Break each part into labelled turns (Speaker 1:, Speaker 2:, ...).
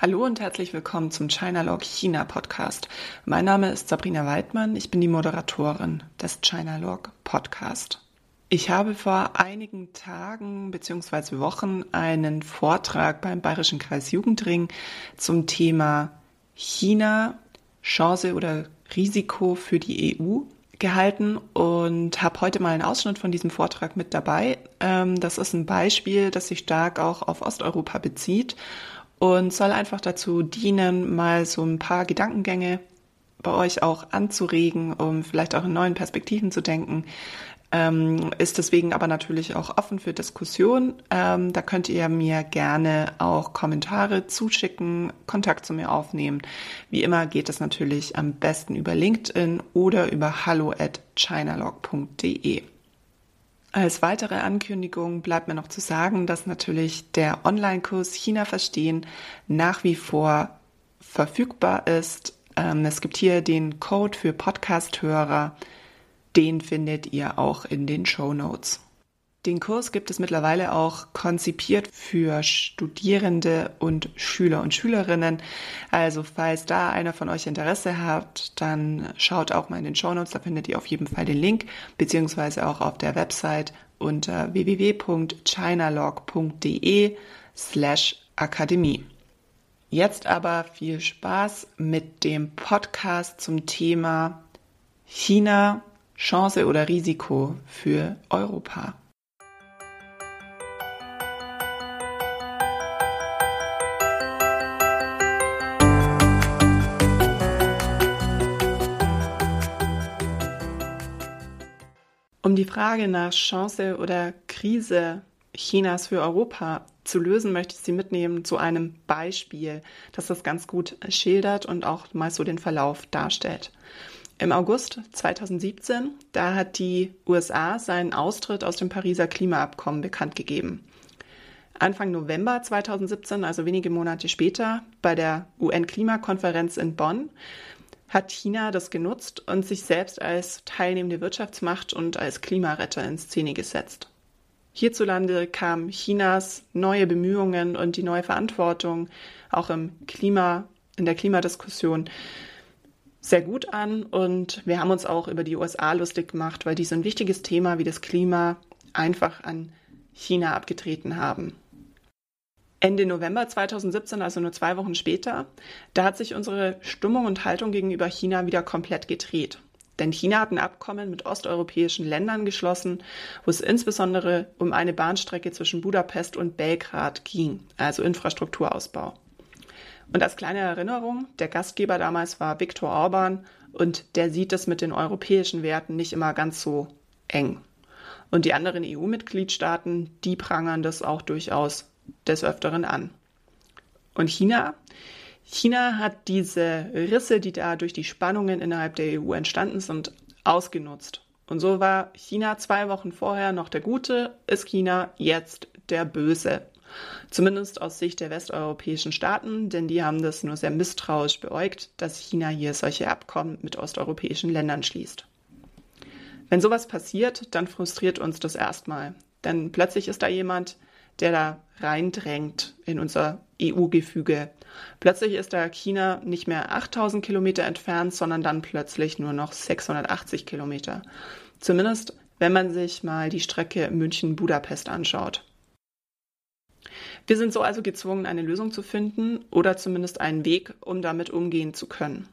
Speaker 1: Hallo und herzlich willkommen zum Chinalog China Podcast. Mein Name ist Sabrina Weidmann, ich bin die Moderatorin des Chinalog Podcast. Ich habe vor einigen Tagen bzw. Wochen einen Vortrag beim Bayerischen Kreis Jugendring zum Thema China, Chance oder Risiko für die EU gehalten und habe heute mal einen Ausschnitt von diesem Vortrag mit dabei. Ähm, das ist ein Beispiel, das sich stark auch auf Osteuropa bezieht und soll einfach dazu dienen, mal so ein paar Gedankengänge bei euch auch anzuregen, um vielleicht auch in neuen Perspektiven zu denken. Ähm, ist deswegen aber natürlich auch offen für Diskussion. Ähm, da könnt ihr mir gerne auch Kommentare zuschicken, Kontakt zu mir aufnehmen. Wie immer geht es natürlich am besten über LinkedIn oder über hallo at chinalog.de. Als weitere Ankündigung bleibt mir noch zu sagen, dass natürlich der Online-Kurs China verstehen nach wie vor verfügbar ist. Ähm, es gibt hier den Code für Podcast-Hörer. Den findet ihr auch in den Show Notes. Den Kurs gibt es mittlerweile auch konzipiert für Studierende und Schüler und Schülerinnen. Also falls da einer von euch Interesse habt, dann schaut auch mal in den Show Notes, da findet ihr auf jeden Fall den Link, beziehungsweise auch auf der Website unter www.chinalog.de slash Akademie. Jetzt aber viel Spaß mit dem Podcast zum Thema China, Chance oder Risiko für Europa. Um die Frage nach Chance oder Krise Chinas für Europa zu lösen, möchte ich Sie mitnehmen zu einem Beispiel, das das ganz gut schildert und auch mal so den Verlauf darstellt. Im August 2017, da hat die USA seinen Austritt aus dem Pariser Klimaabkommen bekannt gegeben. Anfang November 2017, also wenige Monate später, bei der UN-Klimakonferenz in Bonn, hat China das genutzt und sich selbst als teilnehmende Wirtschaftsmacht und als Klimaretter in Szene gesetzt. Hierzulande kam Chinas neue Bemühungen und die neue Verantwortung auch im Klima, in der Klimadiskussion sehr gut an und wir haben uns auch über die USA lustig gemacht, weil die so ein wichtiges Thema wie das Klima einfach an China abgetreten haben. Ende November 2017, also nur zwei Wochen später, da hat sich unsere Stimmung und Haltung gegenüber China wieder komplett gedreht. Denn China hat ein Abkommen mit osteuropäischen Ländern geschlossen, wo es insbesondere um eine Bahnstrecke zwischen Budapest und Belgrad ging, also Infrastrukturausbau. Und als kleine Erinnerung, der Gastgeber damals war Viktor Orban und der sieht es mit den europäischen Werten nicht immer ganz so eng. Und die anderen EU-Mitgliedstaaten, die prangern das auch durchaus des Öfteren an. Und China? China hat diese Risse, die da durch die Spannungen innerhalb der EU entstanden sind, ausgenutzt. Und so war China zwei Wochen vorher noch der Gute, ist China jetzt der Böse. Zumindest aus Sicht der westeuropäischen Staaten, denn die haben das nur sehr misstrauisch beäugt, dass China hier solche Abkommen mit osteuropäischen Ländern schließt. Wenn sowas passiert, dann frustriert uns das erstmal. Denn plötzlich ist da jemand, der da reindrängt in unser EU-Gefüge. Plötzlich ist da China nicht mehr 8000 Kilometer entfernt, sondern dann plötzlich nur noch 680 Kilometer. Zumindest, wenn man sich mal die Strecke München-Budapest anschaut. Wir sind so also gezwungen, eine Lösung zu finden oder zumindest einen Weg, um damit umgehen zu können.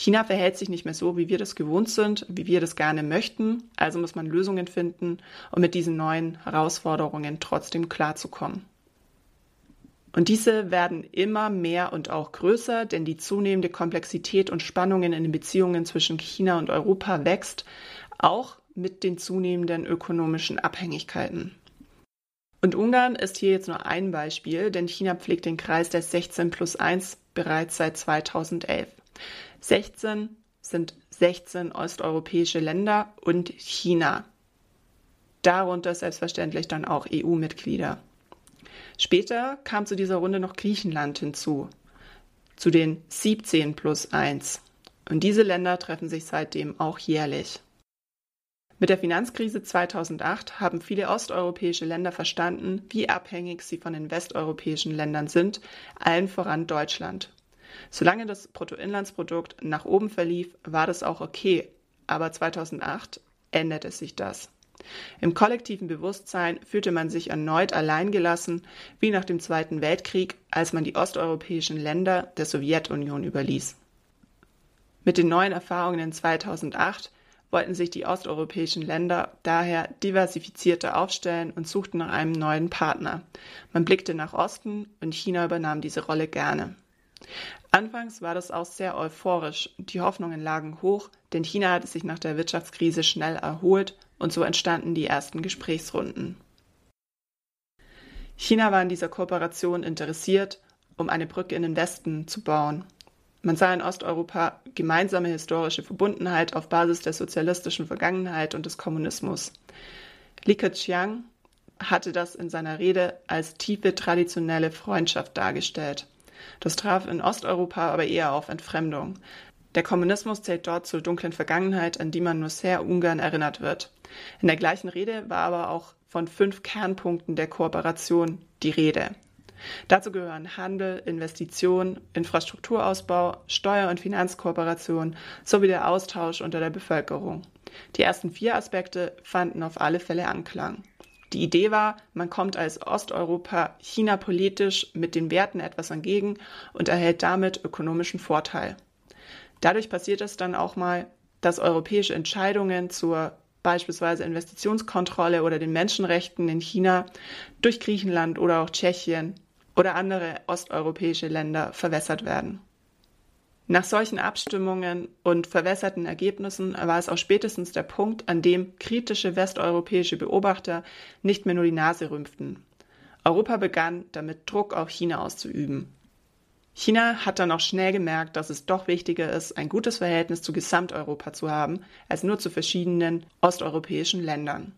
Speaker 1: China verhält sich nicht mehr so, wie wir das gewohnt sind, wie wir das gerne möchten. Also muss man Lösungen finden, um mit diesen neuen Herausforderungen trotzdem klarzukommen. Und diese werden immer mehr und auch größer, denn die zunehmende Komplexität und Spannungen in den Beziehungen zwischen China und Europa wächst, auch mit den zunehmenden ökonomischen Abhängigkeiten. Und Ungarn ist hier jetzt nur ein Beispiel, denn China pflegt den Kreis der 16 plus 1 bereits seit 2011. 16 sind 16 osteuropäische Länder und China. Darunter selbstverständlich dann auch EU-Mitglieder. Später kam zu dieser Runde noch Griechenland hinzu, zu den 17 plus 1. Und diese Länder treffen sich seitdem auch jährlich. Mit der Finanzkrise 2008 haben viele osteuropäische Länder verstanden, wie abhängig sie von den westeuropäischen Ländern sind, allen voran Deutschland. Solange das Bruttoinlandsprodukt nach oben verlief, war das auch okay, aber 2008 änderte sich das. Im kollektiven Bewusstsein fühlte man sich erneut alleingelassen, wie nach dem Zweiten Weltkrieg, als man die osteuropäischen Länder der Sowjetunion überließ. Mit den neuen Erfahrungen in 2008 wollten sich die osteuropäischen Länder daher diversifizierter aufstellen und suchten nach einem neuen Partner. Man blickte nach Osten und China übernahm diese Rolle gerne. Anfangs war das auch sehr euphorisch. Die Hoffnungen lagen hoch, denn China hatte sich nach der Wirtschaftskrise schnell erholt und so entstanden die ersten Gesprächsrunden. China war in dieser Kooperation interessiert, um eine Brücke in den Westen zu bauen. Man sah in Osteuropa gemeinsame historische Verbundenheit auf Basis der sozialistischen Vergangenheit und des Kommunismus. Li Keqiang hatte das in seiner Rede als tiefe traditionelle Freundschaft dargestellt. Das traf in Osteuropa aber eher auf Entfremdung. Der Kommunismus zählt dort zur dunklen Vergangenheit, an die man nur sehr ungern erinnert wird. In der gleichen Rede war aber auch von fünf Kernpunkten der Kooperation die Rede. Dazu gehören Handel, Investition, Infrastrukturausbau, Steuer- und Finanzkooperation sowie der Austausch unter der Bevölkerung. Die ersten vier Aspekte fanden auf alle Fälle Anklang. Die Idee war, man kommt als Osteuropa China politisch mit den Werten etwas entgegen und erhält damit ökonomischen Vorteil. Dadurch passiert es dann auch mal, dass europäische Entscheidungen zur beispielsweise Investitionskontrolle oder den Menschenrechten in China durch Griechenland oder auch Tschechien oder andere osteuropäische Länder verwässert werden. Nach solchen Abstimmungen und verwässerten Ergebnissen war es auch spätestens der Punkt, an dem kritische westeuropäische Beobachter nicht mehr nur die Nase rümpften. Europa begann damit Druck auf China auszuüben. China hat dann auch schnell gemerkt, dass es doch wichtiger ist, ein gutes Verhältnis zu Gesamteuropa zu haben, als nur zu verschiedenen osteuropäischen Ländern.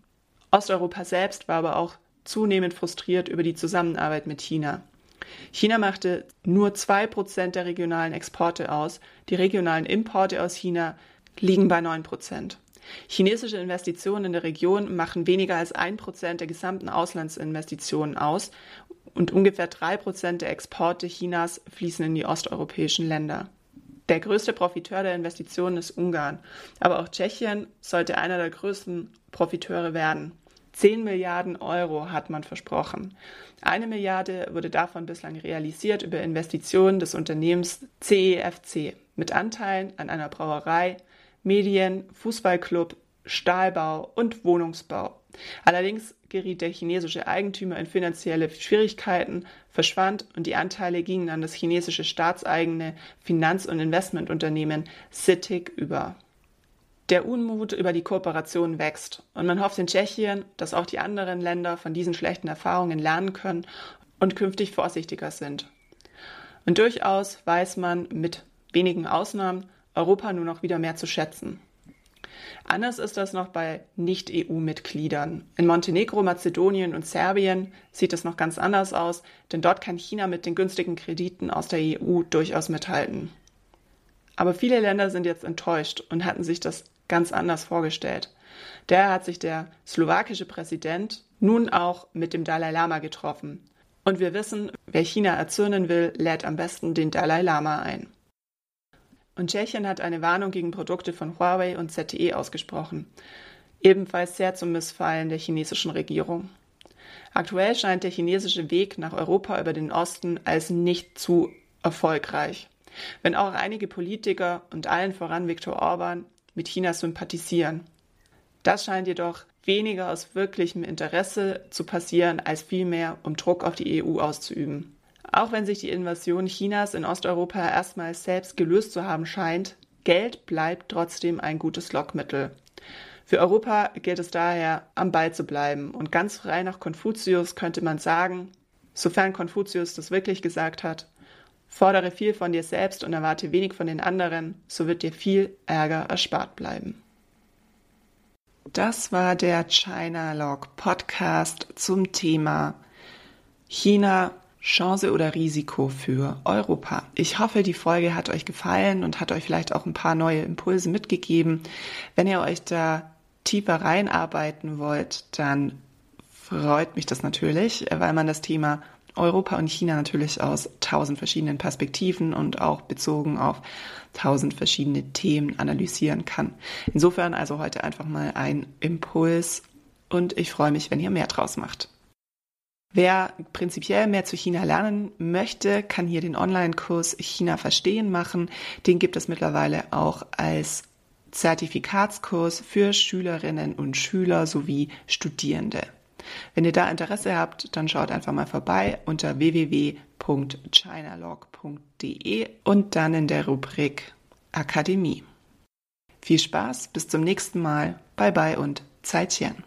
Speaker 1: Osteuropa selbst war aber auch zunehmend frustriert über die Zusammenarbeit mit China. China machte nur zwei Prozent der regionalen Exporte aus. Die regionalen Importe aus China liegen bei neun Prozent. Chinesische Investitionen in der Region machen weniger als ein Prozent der gesamten Auslandsinvestitionen aus und ungefähr drei Prozent der Exporte Chinas fließen in die osteuropäischen Länder. Der größte Profiteur der Investitionen ist Ungarn, aber auch Tschechien sollte einer der größten Profiteure werden. 10 Milliarden Euro hat man versprochen. Eine Milliarde wurde davon bislang realisiert über Investitionen des Unternehmens CEFC e mit Anteilen an einer Brauerei, Medien, Fußballclub, Stahlbau und Wohnungsbau. Allerdings geriet der chinesische Eigentümer in finanzielle Schwierigkeiten, verschwand und die Anteile gingen an das chinesische staatseigene Finanz- und Investmentunternehmen CITIC über. Der Unmut über die Kooperation wächst und man hofft in Tschechien, dass auch die anderen Länder von diesen schlechten Erfahrungen lernen können und künftig vorsichtiger sind. Und durchaus weiß man mit wenigen Ausnahmen Europa nur noch wieder mehr zu schätzen. Anders ist das noch bei Nicht-EU-Mitgliedern. In Montenegro, Mazedonien und Serbien sieht es noch ganz anders aus, denn dort kann China mit den günstigen Krediten aus der EU durchaus mithalten. Aber viele Länder sind jetzt enttäuscht und hatten sich das ganz anders vorgestellt. Daher hat sich der slowakische Präsident nun auch mit dem Dalai Lama getroffen. Und wir wissen, wer China erzürnen will, lädt am besten den Dalai Lama ein. Und Tschechien hat eine Warnung gegen Produkte von Huawei und ZTE ausgesprochen. Ebenfalls sehr zum Missfallen der chinesischen Regierung. Aktuell scheint der chinesische Weg nach Europa über den Osten als nicht zu erfolgreich. Wenn auch einige Politiker und allen voran Viktor Orban mit China sympathisieren. Das scheint jedoch weniger aus wirklichem Interesse zu passieren, als vielmehr um Druck auf die EU auszuüben. Auch wenn sich die Invasion Chinas in Osteuropa erstmals selbst gelöst zu haben scheint, Geld bleibt trotzdem ein gutes Lockmittel. Für Europa gilt es daher, am Ball zu bleiben. Und ganz frei nach Konfuzius könnte man sagen, sofern Konfuzius das wirklich gesagt hat, Fordere viel von dir selbst und erwarte wenig von den anderen, so wird dir viel Ärger erspart bleiben. Das war der China Log Podcast zum Thema China Chance oder Risiko für Europa. Ich hoffe, die Folge hat euch gefallen und hat euch vielleicht auch ein paar neue Impulse mitgegeben. Wenn ihr euch da tiefer reinarbeiten wollt, dann freut mich das natürlich, weil man das Thema Europa und China natürlich aus tausend verschiedenen Perspektiven und auch bezogen auf tausend verschiedene Themen analysieren kann. Insofern also heute einfach mal ein Impuls und ich freue mich, wenn ihr mehr draus macht. Wer prinzipiell mehr zu China lernen möchte, kann hier den Online-Kurs China verstehen machen. Den gibt es mittlerweile auch als Zertifikatskurs für Schülerinnen und Schüler sowie Studierende. Wenn ihr da Interesse habt, dann schaut einfach mal vorbei unter www.chinalog.de und dann in der Rubrik Akademie. Viel Spaß, bis zum nächsten Mal. Bye bye und Zeitchen.